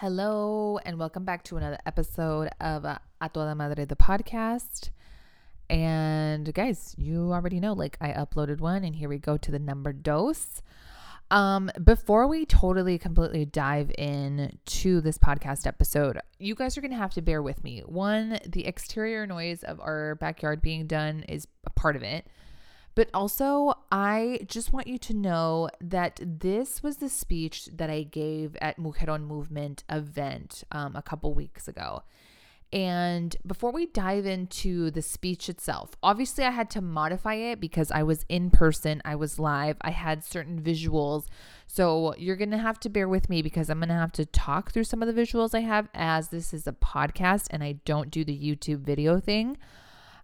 Hello, and welcome back to another episode of uh, A Toda Madre, the podcast. And guys, you already know, like I uploaded one, and here we go to the number dose. Um, before we totally completely dive in to this podcast episode, you guys are gonna have to bear with me. One, the exterior noise of our backyard being done is a part of it. But also, I just want you to know that this was the speech that I gave at Mujeron Movement event um, a couple weeks ago. And before we dive into the speech itself, obviously I had to modify it because I was in person, I was live, I had certain visuals. So you're going to have to bear with me because I'm going to have to talk through some of the visuals I have as this is a podcast and I don't do the YouTube video thing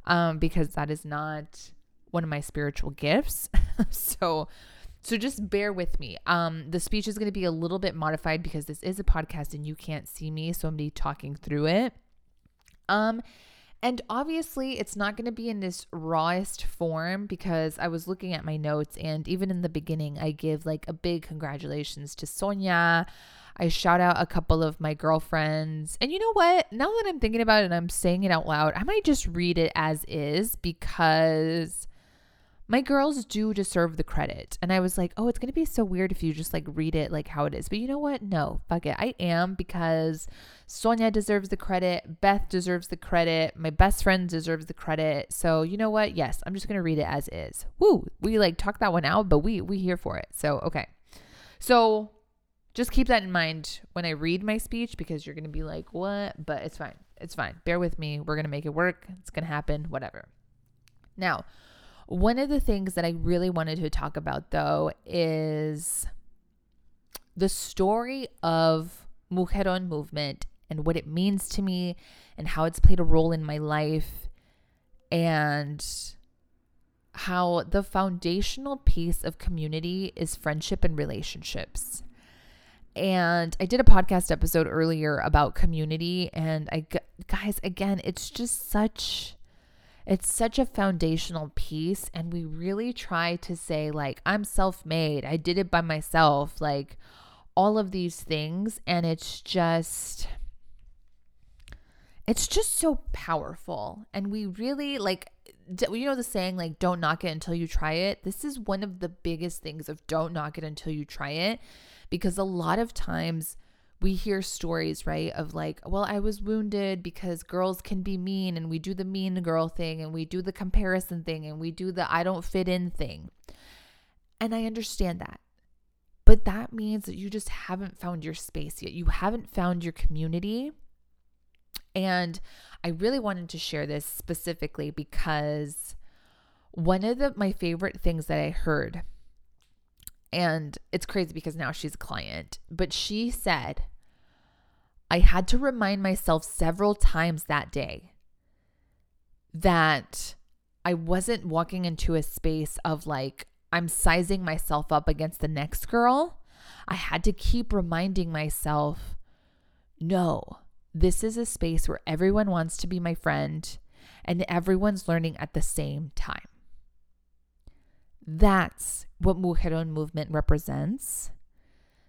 um, because that is not one of my spiritual gifts. so so just bear with me. Um the speech is going to be a little bit modified because this is a podcast and you can't see me, so I'm going to be talking through it. Um and obviously, it's not going to be in this rawest form because I was looking at my notes, and even in the beginning, I give like a big congratulations to Sonia. I shout out a couple of my girlfriends. And you know what? Now that I'm thinking about it and I'm saying it out loud, I might just read it as is because my girls do deserve the credit. And I was like, oh, it's going to be so weird if you just like read it like how it is. But you know what? No, fuck it. I am because Sonia deserves the credit. Beth deserves the credit. My best friend deserves the credit. So you know what? Yes, I'm just going to read it as is. Woo. We like talked that one out, but we, we here for it. So, okay. So just keep that in mind when I read my speech because you're going to be like, what? But it's fine. It's fine. Bear with me. We're going to make it work. It's going to happen. Whatever. Now, one of the things that I really wanted to talk about, though, is the story of Mujeron movement and what it means to me and how it's played a role in my life and how the foundational piece of community is friendship and relationships. And I did a podcast episode earlier about community and I guys again it's just such it's such a foundational piece. And we really try to say, like, I'm self made, I did it by myself, like all of these things. And it's just, it's just so powerful. And we really like, you know, the saying, like, don't knock it until you try it. This is one of the biggest things of don't knock it until you try it. Because a lot of times, we hear stories, right, of like, well, I was wounded because girls can be mean and we do the mean girl thing and we do the comparison thing and we do the I don't fit in thing. And I understand that. But that means that you just haven't found your space yet. You haven't found your community. And I really wanted to share this specifically because one of the my favorite things that I heard and it's crazy because now she's a client, but she said, I had to remind myself several times that day that I wasn't walking into a space of like, I'm sizing myself up against the next girl. I had to keep reminding myself, no, this is a space where everyone wants to be my friend and everyone's learning at the same time. That's what Mujeron movement represents.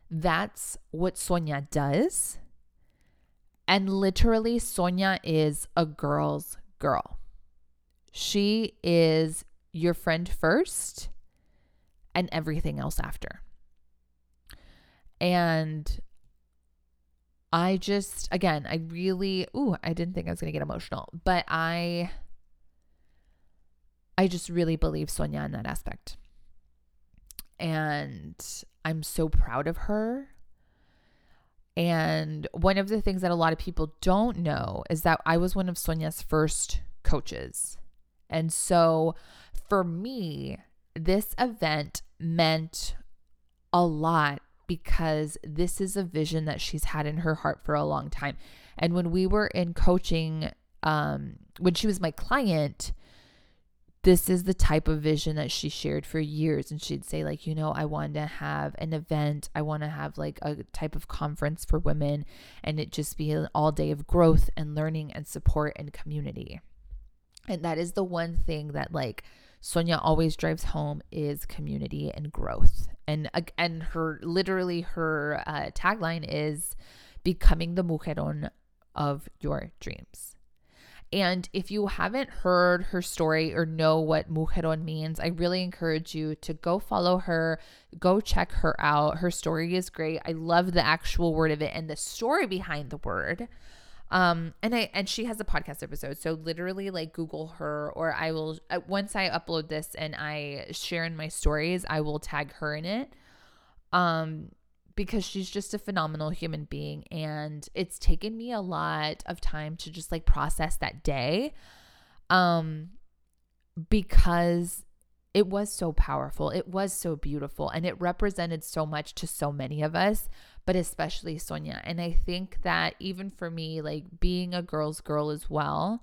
That's what Sonia does. And literally, Sonia is a girl's girl. She is your friend first and everything else after. And I just, again, I really, ooh, I didn't think I was going to get emotional, but I I just really believe Sonia in that aspect. And I'm so proud of her. And one of the things that a lot of people don't know is that I was one of Sonia's first coaches. And so for me, this event meant a lot because this is a vision that she's had in her heart for a long time. And when we were in coaching, um, when she was my client, this is the type of vision that she shared for years. And she'd say like you know i want to have an event. I want to have like a type of conference for women and it just be an all day of growth and learning and support and community. And that is the one thing that like sonia always drives home is community and growth. And and her literally her uh, tagline is becoming the mujeron of your dreams. And if you haven't heard her story or know what mujeron means, I really encourage you to go follow her, go check her out. Her story is great. I love the actual word of it and the story behind the word. Um, and I and she has a podcast episode, so literally like Google her, or I will uh, once I upload this and I share in my stories, I will tag her in it. Um, because she's just a phenomenal human being. And it's taken me a lot of time to just like process that day. Um, because it was so powerful. It was so beautiful and it represented so much to so many of us, but especially Sonia. And I think that even for me, like being a girl's girl as well,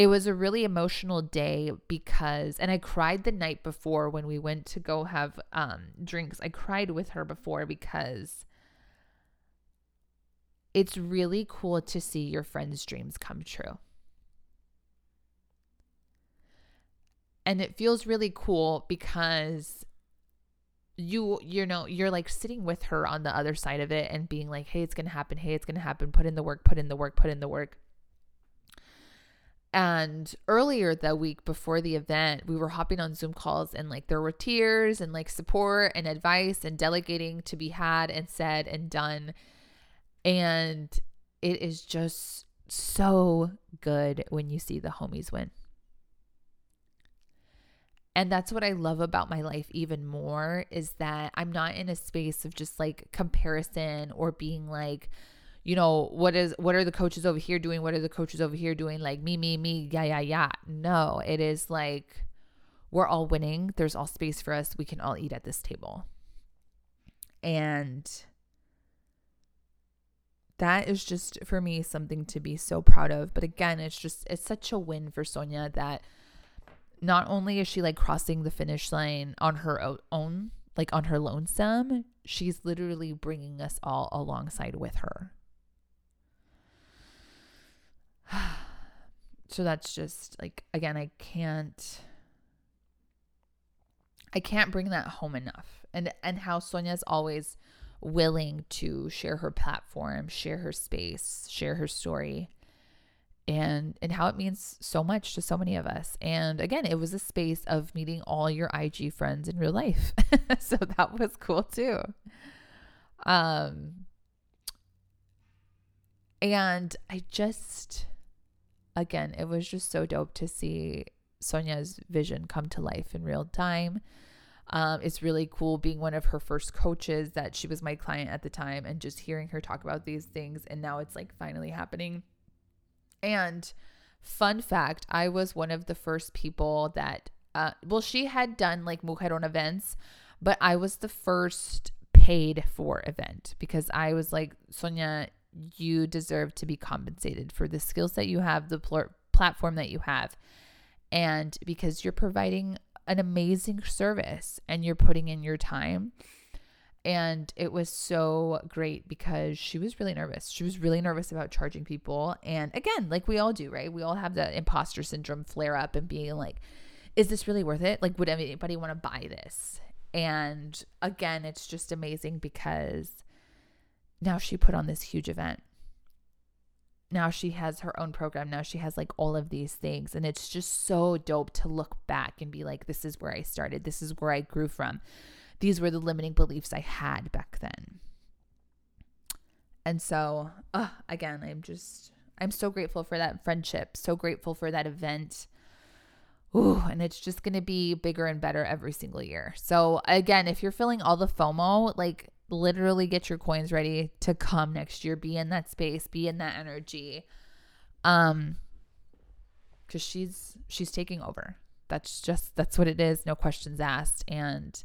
it was a really emotional day because and i cried the night before when we went to go have um, drinks. I cried with her before because it's really cool to see your friends dreams come true. And it feels really cool because you you know you're like sitting with her on the other side of it and being like hey it's gonna happen. Hey it's gonna happen. Put in the work put in the work put in the work and earlier that week before the event, we were hopping on Zoom calls and like there were tears and like support and advice and delegating to be had and said and done. And it is just so good when you see the homies win. And that's what I love about my life even more is that I'm not in a space of just like comparison or being like, you know, what is what are the coaches over here doing? What are the coaches over here doing? Like me, me, me, yeah, yeah, yeah. No, it is like we're all winning. There's all space for us. We can all eat at this table. And that is just for me something to be so proud of. But again, it's just it's such a win for Sonia that not only is she like crossing the finish line on her own, like on her lonesome, she's literally bringing us all alongside with her. so that's just like again i can't i can't bring that home enough. And and how sonia's always willing to share her platform share her space share her story and and how it means so much to so many of us. And again it was a space of meeting all your ig friends in real life. So that was cool too. Um and i just again, it was just so dope to see Sonia's vision come to life in real time. Um, it's really cool being one of her first coaches that she was my client at the time and just hearing her talk about these things. And now it's like finally happening. And fun fact, I was one of the first people that, uh, well, she had done like Mujeron events, but I was the first paid for event because I was like, Sonia, you deserve to be compensated for the skills that you have, the pl- platform that you have. And because you're providing an amazing service and you're putting in your time. And it was so great because she was really nervous. She was really nervous about charging people. And again, like we all do, right? We all have the imposter syndrome flare up and being like, is this really worth it? Like, would anybody want to buy this? And again, it's just amazing because now she put on this huge event. Now she has her own program. Now she has like all of these things. And it's just so dope to look back and be like, this is where I started. This is where I grew from. These were the limiting beliefs I had back then. And so, uh, again, I'm just, I'm so grateful for that friendship. So grateful for that event. Ooh, and it's just going to be bigger and better every single year. So, again, if you're feeling all the FOMO, like literally get your coins ready to come next year. Be in that space, be in that energy. Um cuz she's she's taking over. That's just that's what it is, no questions asked. And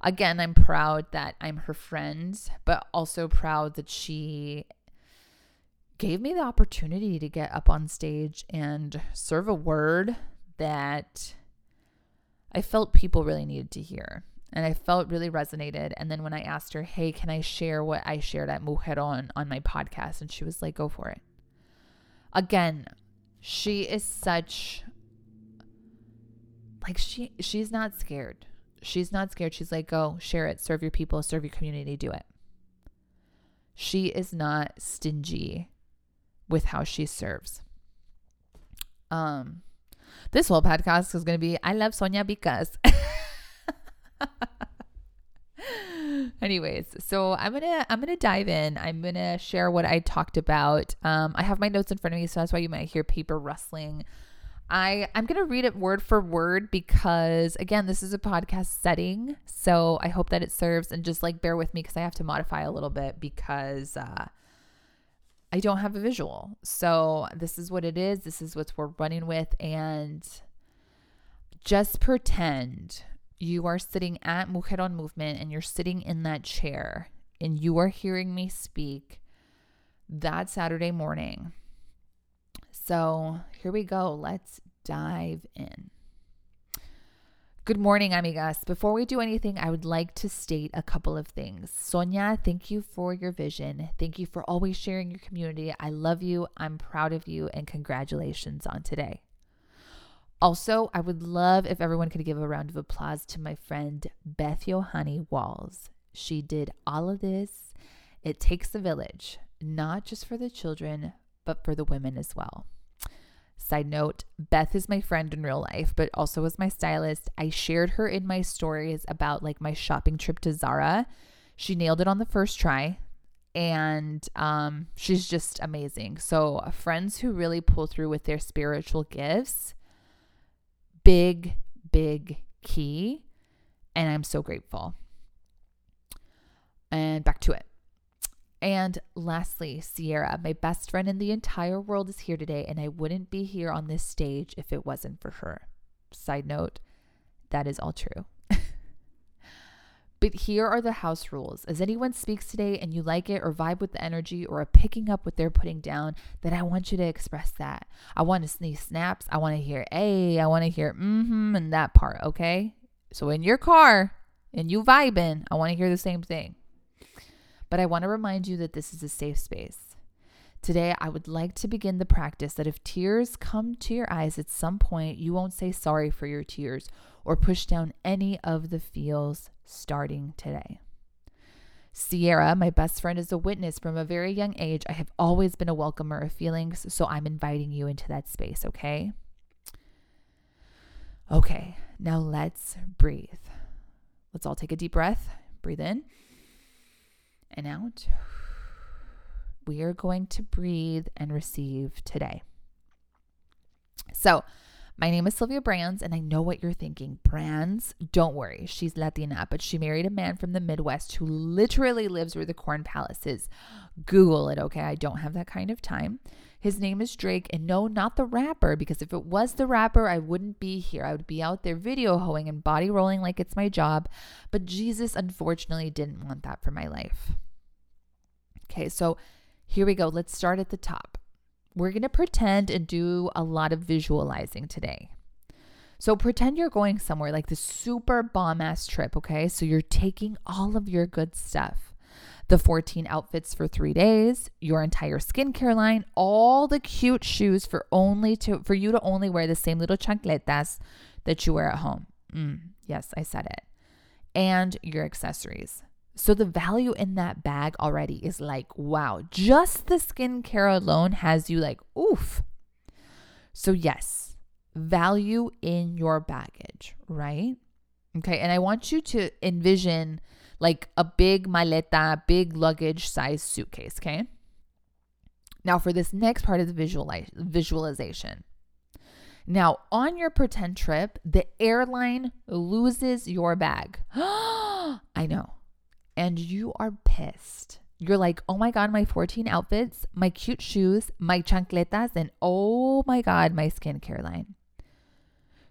again, I'm proud that I'm her friend, but also proud that she gave me the opportunity to get up on stage and serve a word that I felt people really needed to hear and I felt really resonated. And then when I asked her, "Hey, can I share what I shared at Mujeron on my podcast?" and she was like, "Go for it." Again, she is such like she she's not scared. She's not scared. She's like, "Go, share it, serve your people, serve your community, do it." She is not stingy with how she serves. Um, this whole podcast is going to be I love Sonia because. Anyways, so I'm gonna I'm gonna dive in. I'm gonna share what I talked about. Um, I have my notes in front of me, so that's why you might hear paper rustling. I I'm gonna read it word for word because again, this is a podcast setting, so I hope that it serves. And just like bear with me because I have to modify a little bit because uh, I don't have a visual. So this is what it is. This is what we're running with, and just pretend you are sitting at Mujeron Movement and you're sitting in that chair and you are hearing me speak that Saturday morning. So here we go. Let's dive in. Good morning, amigas. Before we do anything, I would like to state a couple of things. Sonia, thank you for your vision. Thank you for always sharing your community. I love you. I'm proud of you, and congratulations on today. Also, I would love if everyone could give a round of applause to my friend Beth Yohani Walls. She did all of this. It takes a village, not just for the children, but for the women as well. Side note Beth is my friend in real life, but also as my stylist. I shared her in my stories about like my shopping trip to Zara. She nailed it on the first try and um, she's just amazing. So, friends who really pull through with their spiritual gifts big, big key. And I'm so grateful. And back to it. And lastly, Sierra, my best friend in the entire world, is here today, and I wouldn't be here on this stage if it wasn't for her. Side note, that is all true. But here are the house rules. As anyone speaks today and you like it or vibe with the energy or are picking up what they're putting down, then I want you to express that. I want to sneeze snaps. I want to hear a. I want to hear mm-hmm and that part, okay? So in your car and you vibing, I want to hear the same thing. But I want to remind you that this is a safe space. Today, I would like to begin the practice that if tears come to your eyes at some point, you won't say sorry for your tears or push down any of the feels starting today. Sierra, my best friend, is a witness from a very young age. I have always been a welcomer of feelings, so I'm inviting you into that space, okay? Okay, now let's breathe. Let's all take a deep breath. Breathe in and out. We are going to breathe and receive today. So, my name is Sylvia Brands, and I know what you're thinking. Brands, don't worry. She's Latina, but she married a man from the Midwest who literally lives where the Corn Palace is. Google it, okay? I don't have that kind of time. His name is Drake, and no, not the rapper, because if it was the rapper, I wouldn't be here. I would be out there video hoeing and body rolling like it's my job. But Jesus, unfortunately, didn't want that for my life. Okay, so here we go. Let's start at the top we're going to pretend and do a lot of visualizing today. So pretend you're going somewhere like this super bomb ass trip, okay? So you're taking all of your good stuff the 14 outfits for three days, your entire skincare line, all the cute shoes for only to for you to only wear the same little chancletas that you wear at home. Mm, yes, I said it. And your accessories. So the value in that bag already is like, wow, just the skincare alone has you like, oof. So, yes, value in your baggage, right? Okay. And I want you to envision like a big maleta, big luggage size suitcase. Okay. Now, for this next part of the visualize, visualization. Now, on your pretend trip, the airline loses your bag. I know and you are pissed. You're like, oh my God, my 14 outfits, my cute shoes, my chancletas, and oh my God, my skincare line.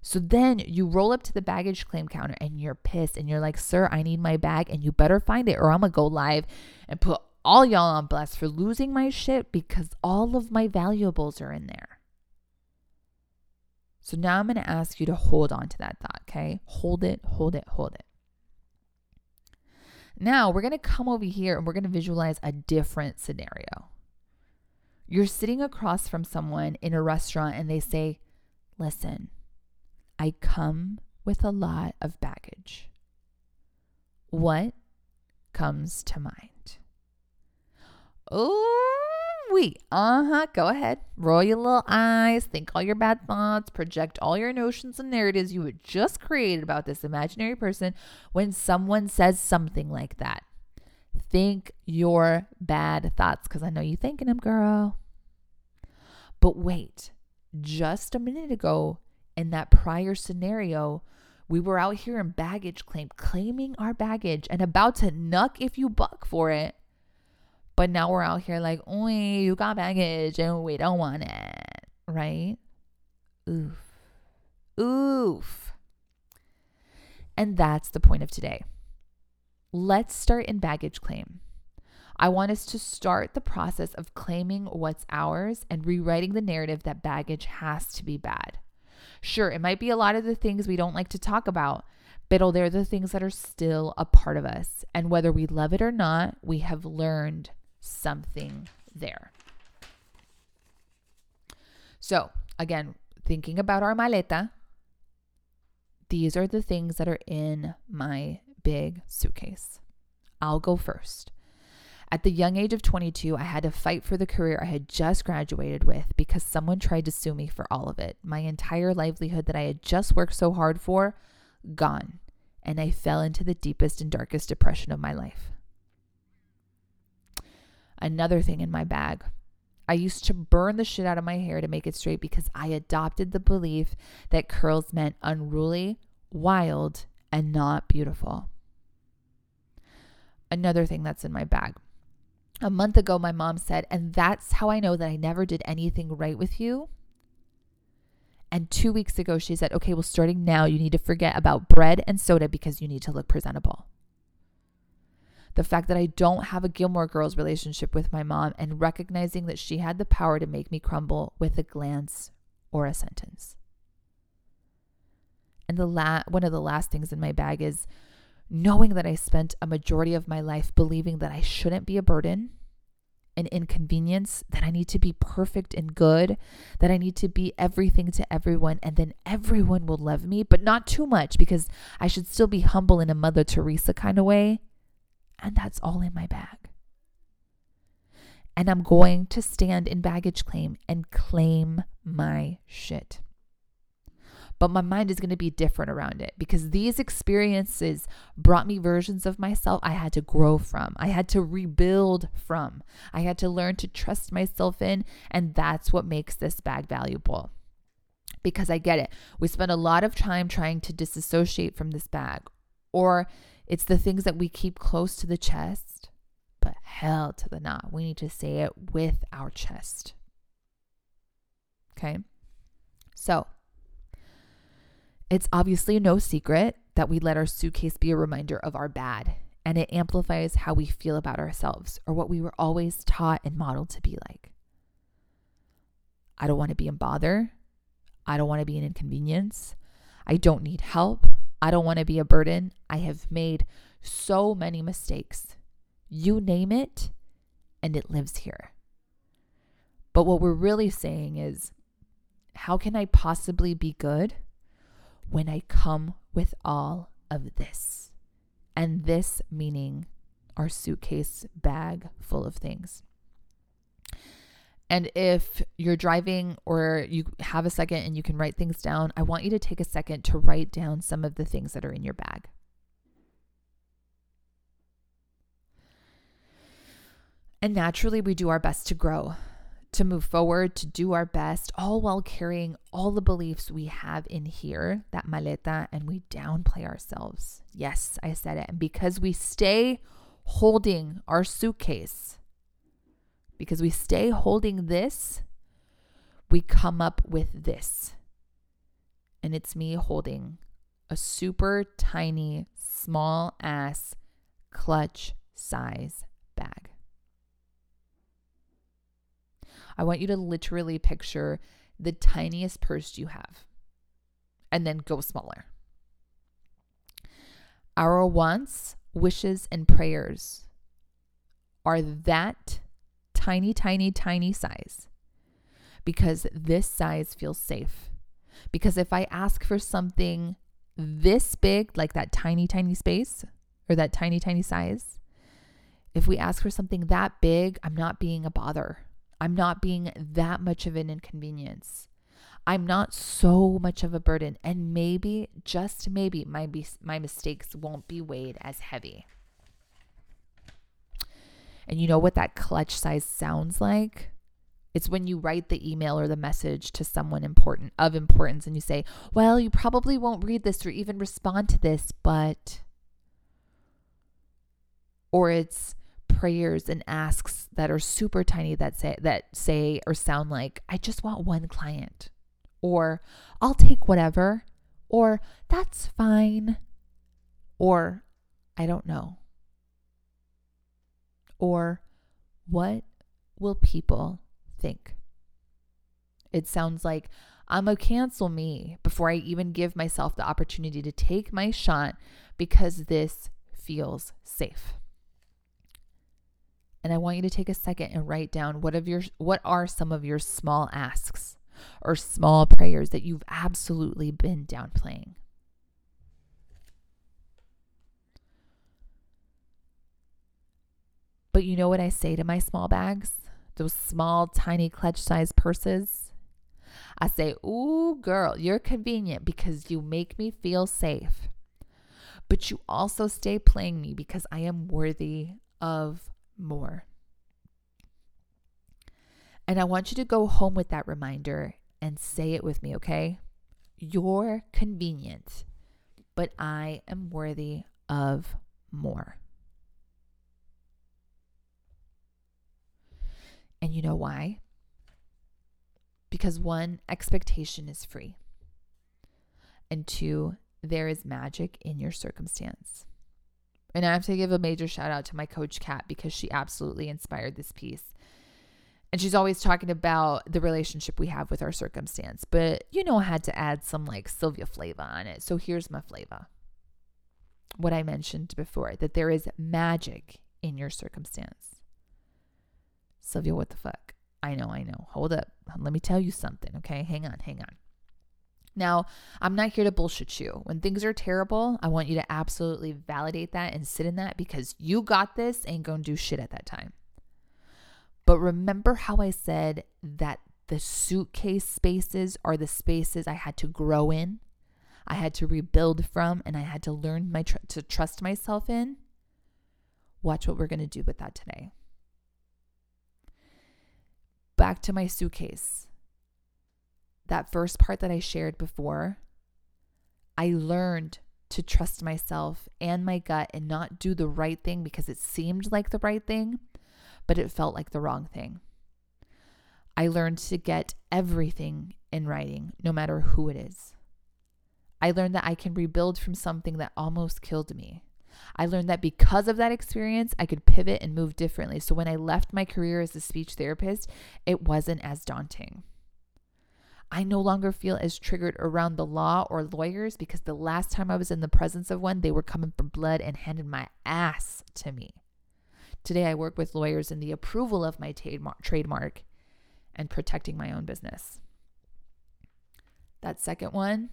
So then you roll up to the baggage claim counter and you're pissed and you're like, sir, I need my bag and you better find it or I'm gonna go live and put all y'all on blast for losing my shit because all of my valuables are in there. So now I'm gonna ask you to hold on to that thought, okay? Hold it, hold it, hold it. Now we're going to come over here and we're going to visualize a different scenario. You're sitting across from someone in a restaurant and they say, Listen, I come with a lot of baggage. What comes to mind? Oh, we. Uh huh. Go ahead. Roll your little eyes. Think all your bad thoughts. Project all your notions and narratives you had just created about this imaginary person when someone says something like that. Think your bad thoughts because I know you're thinking them, girl. But wait, just a minute ago in that prior scenario, we were out here in baggage claim, claiming our baggage and about to nuck if you buck for it. But now we're out here like, oh, you got baggage and we don't want it, right? Oof. Oof. And that's the point of today. Let's start in baggage claim. I want us to start the process of claiming what's ours and rewriting the narrative that baggage has to be bad. Sure, it might be a lot of the things we don't like to talk about, but they're the things that are still a part of us. And whether we love it or not, we have learned something there. So, again, thinking about our maleta, these are the things that are in my big suitcase. I'll go first. At the young age of 22, I had to fight for the career I had just graduated with because someone tried to sue me for all of it. My entire livelihood that I had just worked so hard for, gone. And I fell into the deepest and darkest depression of my life another thing in my bag. I used to burn the shit out of my hair to make it straight because I adopted the belief that curls meant unruly, wild, and not beautiful. Another thing that's in my bag. A month ago, my mom said, and that's how I know that I never did anything right with you. And two weeks ago, she said, okay, well, starting now, you need to forget about bread and soda because you need to look presentable the fact that I don't have a Gilmore Girls relationship with my mom, and recognizing that she had the power to make me crumble with a glance or a sentence. And the la- one of the last things in my bag is knowing that I spent a majority of my life believing that I shouldn't be a burden, an inconvenience, that I need to be perfect and good, that I need to be everything to everyone, and then everyone will love me, but not too much because I should still be humble in a Mother Teresa kind of way. And that's all in my bag. And I'm going to stand in baggage claim and claim my shit. But my mind is going to be different around it because these experiences brought me versions of myself I had to grow from. I had to rebuild from. I had to learn to trust myself in. And that's what makes this bag valuable because I get it. We spend a lot of time trying to disassociate from this bag or it's the things that we keep close to the chest, but hell to the knot. We need to say it with our chest. Okay. So it's obviously no secret that we let our suitcase be a reminder of our bad, and it amplifies how we feel about ourselves or what we were always taught and modeled to be like. I don't want to be in bother. I don't want to be an inconvenience. I don't need help. I don't want to be a burden. I have made so many mistakes. You name it, and it lives here. But what we're really saying is, how can I possibly be good when I come with all of this? And this meaning our suitcase bag full of things. And if you're driving or you have a second and you can write things down, I want you to take a second to write down some of the things that are in your bag. And naturally, we do our best to grow, to move forward, to do our best, all while carrying all the beliefs we have in here, that maleta, and we downplay ourselves. Yes, I said it. And because we stay holding our suitcase, because we stay holding this, we come up with this. And it's me holding a super tiny, small ass clutch size bag. I want you to literally picture the tiniest purse you have and then go smaller. Our wants, wishes, and prayers are that tiny, tiny, tiny size because this size feels safe. Because if I ask for something this big, like that tiny, tiny space or that tiny, tiny size, if we ask for something that big, I'm not being a bother. I'm not being that much of an inconvenience. I'm not so much of a burden. And maybe, just maybe, my, my mistakes won't be weighed as heavy. And you know what that clutch size sounds like? It's when you write the email or the message to someone important of importance and you say, "Well, you probably won't read this or even respond to this, but or it's prayers and asks that are super tiny that say that say or sound like, "I just want one client." Or, "I'll take whatever." Or, "That's fine." Or, "I don't know." Or, "What will people think. It sounds like I'm going to cancel me before I even give myself the opportunity to take my shot because this feels safe. And I want you to take a second and write down what of your what are some of your small asks or small prayers that you've absolutely been downplaying. But you know what I say to my small bags? those small, tiny clutch sized purses. I say, Ooh, girl, you're convenient because you make me feel safe. But you also stay playing me because I am worthy of more. And I want you to go home with that reminder and say it with me, okay? You're convenient, but I am worthy of more. And you know why? Because one, expectation is free. And two, there is magic in your circumstance. And I have to give a major shout out to my coach, Kat, because she absolutely inspired this piece. And she's always talking about the relationship we have with our circumstance. But, you know, I had to add some like Sylvia flavor on it. So here's my flavor. What I mentioned before that there is magic in your circumstance. Sylvia, what the fuck? I know, I know. Hold up. Let me tell you something, okay? Hang on, hang on. Now, I'm not here to bullshit you. When things are terrible, I want you to absolutely validate that and sit in that because you got this, ain't gonna do shit at that time. But remember how I said that the suitcase spaces are the spaces I had to grow in, I had to rebuild from, and I had to learn my tr- to trust myself in? Watch what we're gonna do with that today back to my suitcase. That first part that I shared before, I learned to trust myself and my gut and not do the right thing because it seemed like the right thing, but it felt like the wrong thing. I learned to get everything in writing, no matter who it is. I learned that I can rebuild from something that almost killed me. I learned that because of that experience, I could pivot and move differently. So when I left my career as a speech therapist, it wasn't as daunting. I no longer feel as triggered around the law or lawyers because the last time I was in the presence of one, they were coming for blood and handed my ass to me. Today, I work with lawyers in the approval of my trademark and protecting my own business. That second one,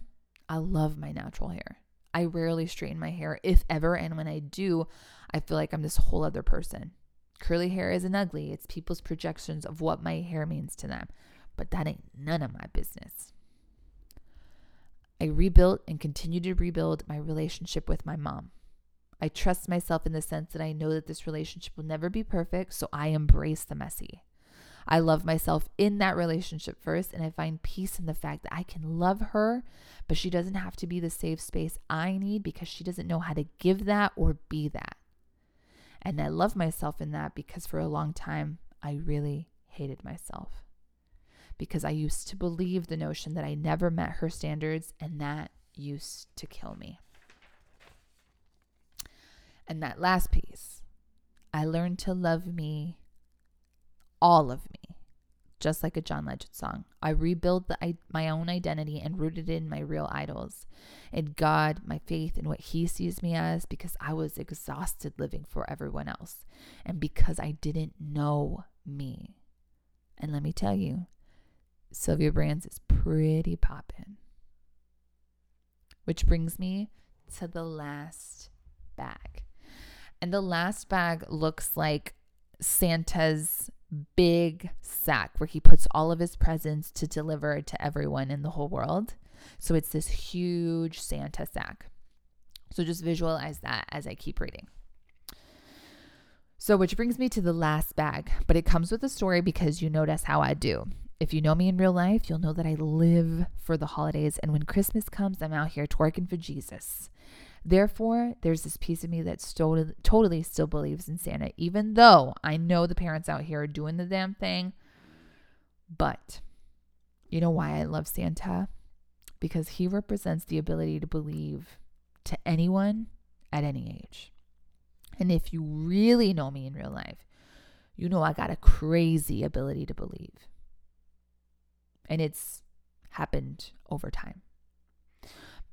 I love my natural hair. I rarely straighten my hair, if ever. And when I do, I feel like I'm this whole other person. Curly hair isn't ugly, it's people's projections of what my hair means to them. But that ain't none of my business. I rebuilt and continue to rebuild my relationship with my mom. I trust myself in the sense that I know that this relationship will never be perfect, so I embrace the messy. I love myself in that relationship first, and I find peace in the fact that I can love her, but she doesn't have to be the safe space I need because she doesn't know how to give that or be that. And I love myself in that because for a long time, I really hated myself. Because I used to believe the notion that I never met her standards, and that used to kill me. And that last piece, I learned to love me all of me, just like a John Legend song. I rebuild the, my own identity and rooted in my real idols, in God, my faith in what He sees me as, because I was exhausted living for everyone else, and because I didn't know me. And let me tell you, Sylvia Brands is pretty poppin'. Which brings me to the last bag. And the last bag looks like Santa's big sack where he puts all of his presents to deliver to everyone in the whole world. So it's this huge Santa sack. So just visualize that as I keep reading. So, which brings me to the last bag, but it comes with a story because you notice how I do. If you know me in real life, you'll know that I live for the holidays. And when Christmas comes, I'm out here twerking for Jesus. Therefore, there's this piece of me that totally, totally still believes in Santa, even though I know the parents out here are doing the damn thing. But you know why I love Santa? Because he represents the ability to believe to anyone at any age. And if you really know me in real life, you know I got a crazy ability to believe. And it's happened over time.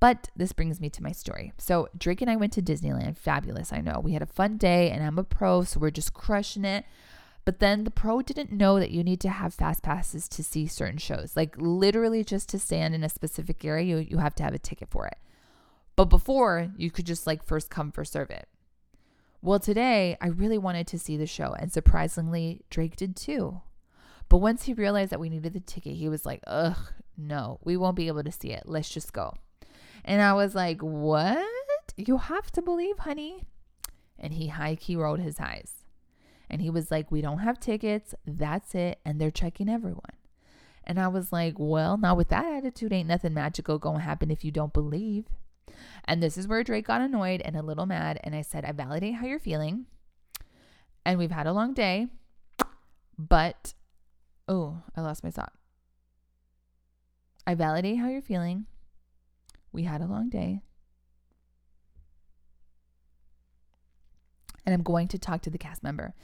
But this brings me to my story. So, Drake and I went to Disneyland. Fabulous, I know. We had a fun day, and I'm a pro, so we're just crushing it. But then the pro didn't know that you need to have fast passes to see certain shows. Like, literally, just to stand in a specific area, you, you have to have a ticket for it. But before, you could just like first come, first serve it. Well, today, I really wanted to see the show, and surprisingly, Drake did too. But once he realized that we needed the ticket, he was like, ugh, no, we won't be able to see it. Let's just go. And I was like, What? You have to believe, honey. And he high key rolled his eyes. And he was like, We don't have tickets. That's it. And they're checking everyone. And I was like, Well, now with that attitude, ain't nothing magical to happen if you don't believe. And this is where Drake got annoyed and a little mad. And I said, I validate how you're feeling. And we've had a long day. But, oh, I lost my thought. I validate how you're feeling. We had a long day. And I'm going to talk to the cast member.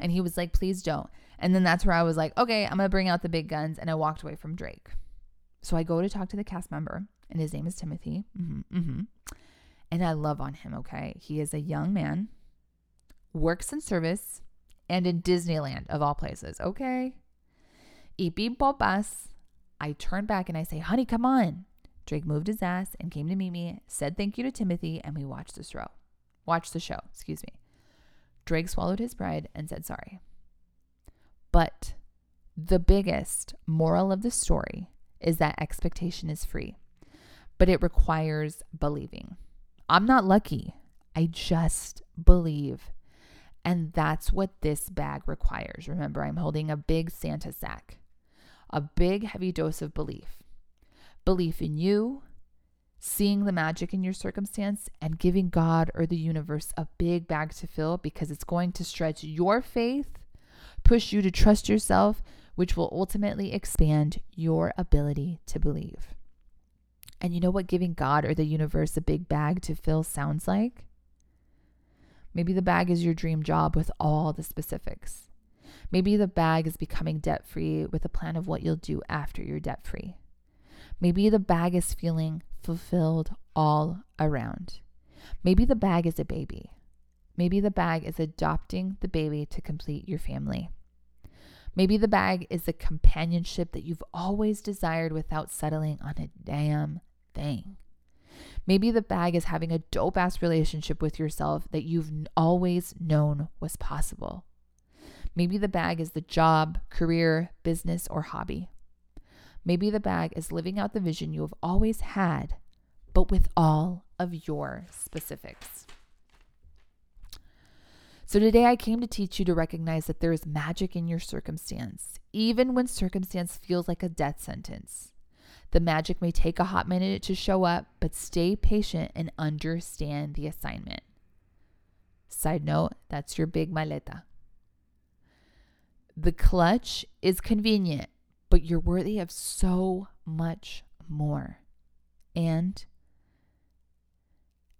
And he was like, please don't. And then that's where I was like, okay, I'm going to bring out the big guns. And I walked away from Drake. So I go to talk to the cast member, and his name is Timothy. Mm-hmm, mm-hmm. And I love on him, okay? He is a young man, works in service, and in Disneyland, of all places, okay? Ipi popas. I turn back and I say, honey, come on. Drake moved his ass and came to meet me, said thank you to Timothy, and we watched the show. Watched the show, excuse me. Drake swallowed his pride and said sorry. But the biggest moral of the story is that expectation is free, but it requires believing. I'm not lucky. I just believe. And that's what this bag requires. Remember, I'm holding a big Santa sack, a big, heavy dose of belief belief in you, seeing the magic in your circumstance, and giving God or the universe a big bag to fill because it's going to stretch your faith, push you to trust yourself, which will ultimately expand your ability to believe. And you know what giving God or the universe a big bag to fill sounds like? Maybe the bag is your dream job with all the specifics. Maybe the bag is becoming debt free with a plan of what you'll do after you're debt free. Maybe the bag is feeling fulfilled all around. Maybe the bag is a baby. Maybe the bag is adopting the baby to complete your family. Maybe the bag is the companionship that you've always desired without settling on a damn thing. Maybe the bag is having a dope ass relationship with yourself that you've always known was possible. Maybe the bag is the job, career, business, or hobby. Maybe the bag is living out the vision you have always had, but with all of your specifics. So today I came to teach you to recognize that there is magic in your circumstance, even when circumstance feels like a death sentence. The magic may take a hot minute to show up, but stay patient and understand the assignment. Side note, that's your big maleta. The clutch is convenient, but you're worthy of so much more. And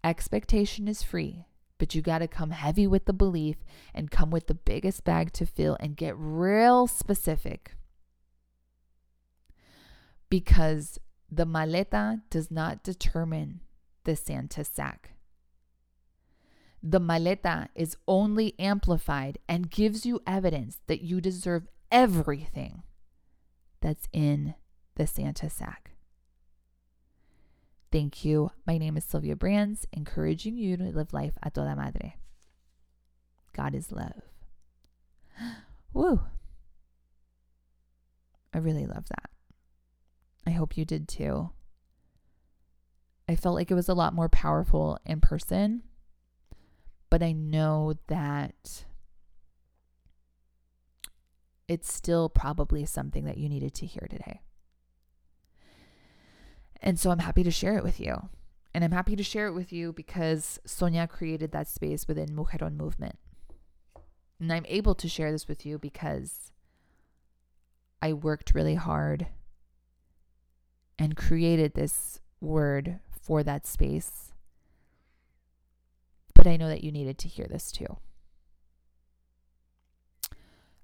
expectation is free, but you got to come heavy with the belief and come with the biggest bag to fill and get real specific. Because the maleta does not determine the Santa sack. The maleta is only amplified and gives you evidence that you deserve everything that's in the Santa sack. Thank you. My name is Sylvia Brands, encouraging you to live life a toda madre. God is love. Woo. I really love that. I hope you did too. I felt like it was a lot more powerful in person, but I know that it's still probably something that you needed to hear today. And so I'm happy to share it with you. And I'm happy to share it with you because Sonia created that space within Mujeron Movement. And I'm able to share this with you because I worked really hard and created this word for that space. But I know that you needed to hear this too.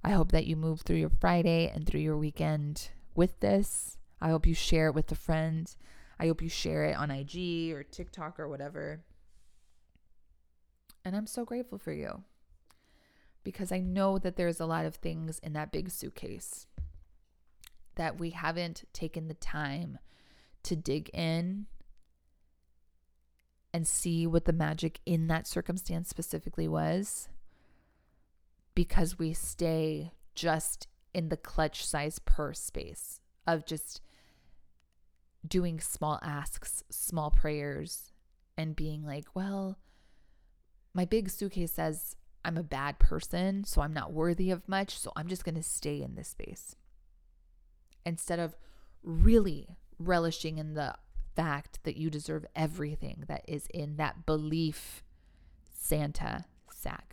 I hope that you move through your Friday and through your weekend with this. I hope you share it with a friend. I hope you share it on IG or TikTok or whatever. And I'm so grateful for you because I know that there's a lot of things in that big suitcase that we haven't taken the time to dig in and see what the magic in that circumstance specifically was because we stay just in the clutch size purse space of just doing small asks, small prayers, and being like, well, my big suitcase says I'm a bad person, so I'm not worthy of much, so I'm just going to stay in this space. Instead of really relishing in the fact that you deserve everything that is in that belief Santa sack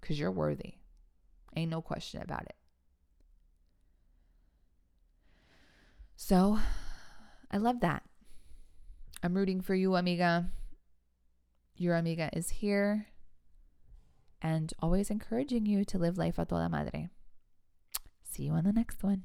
because you're worthy. Ain't no question about it. So I love that. I'm rooting for you, amiga. Your amiga is here and always encouraging you to live life a toda madre. See you on the next one.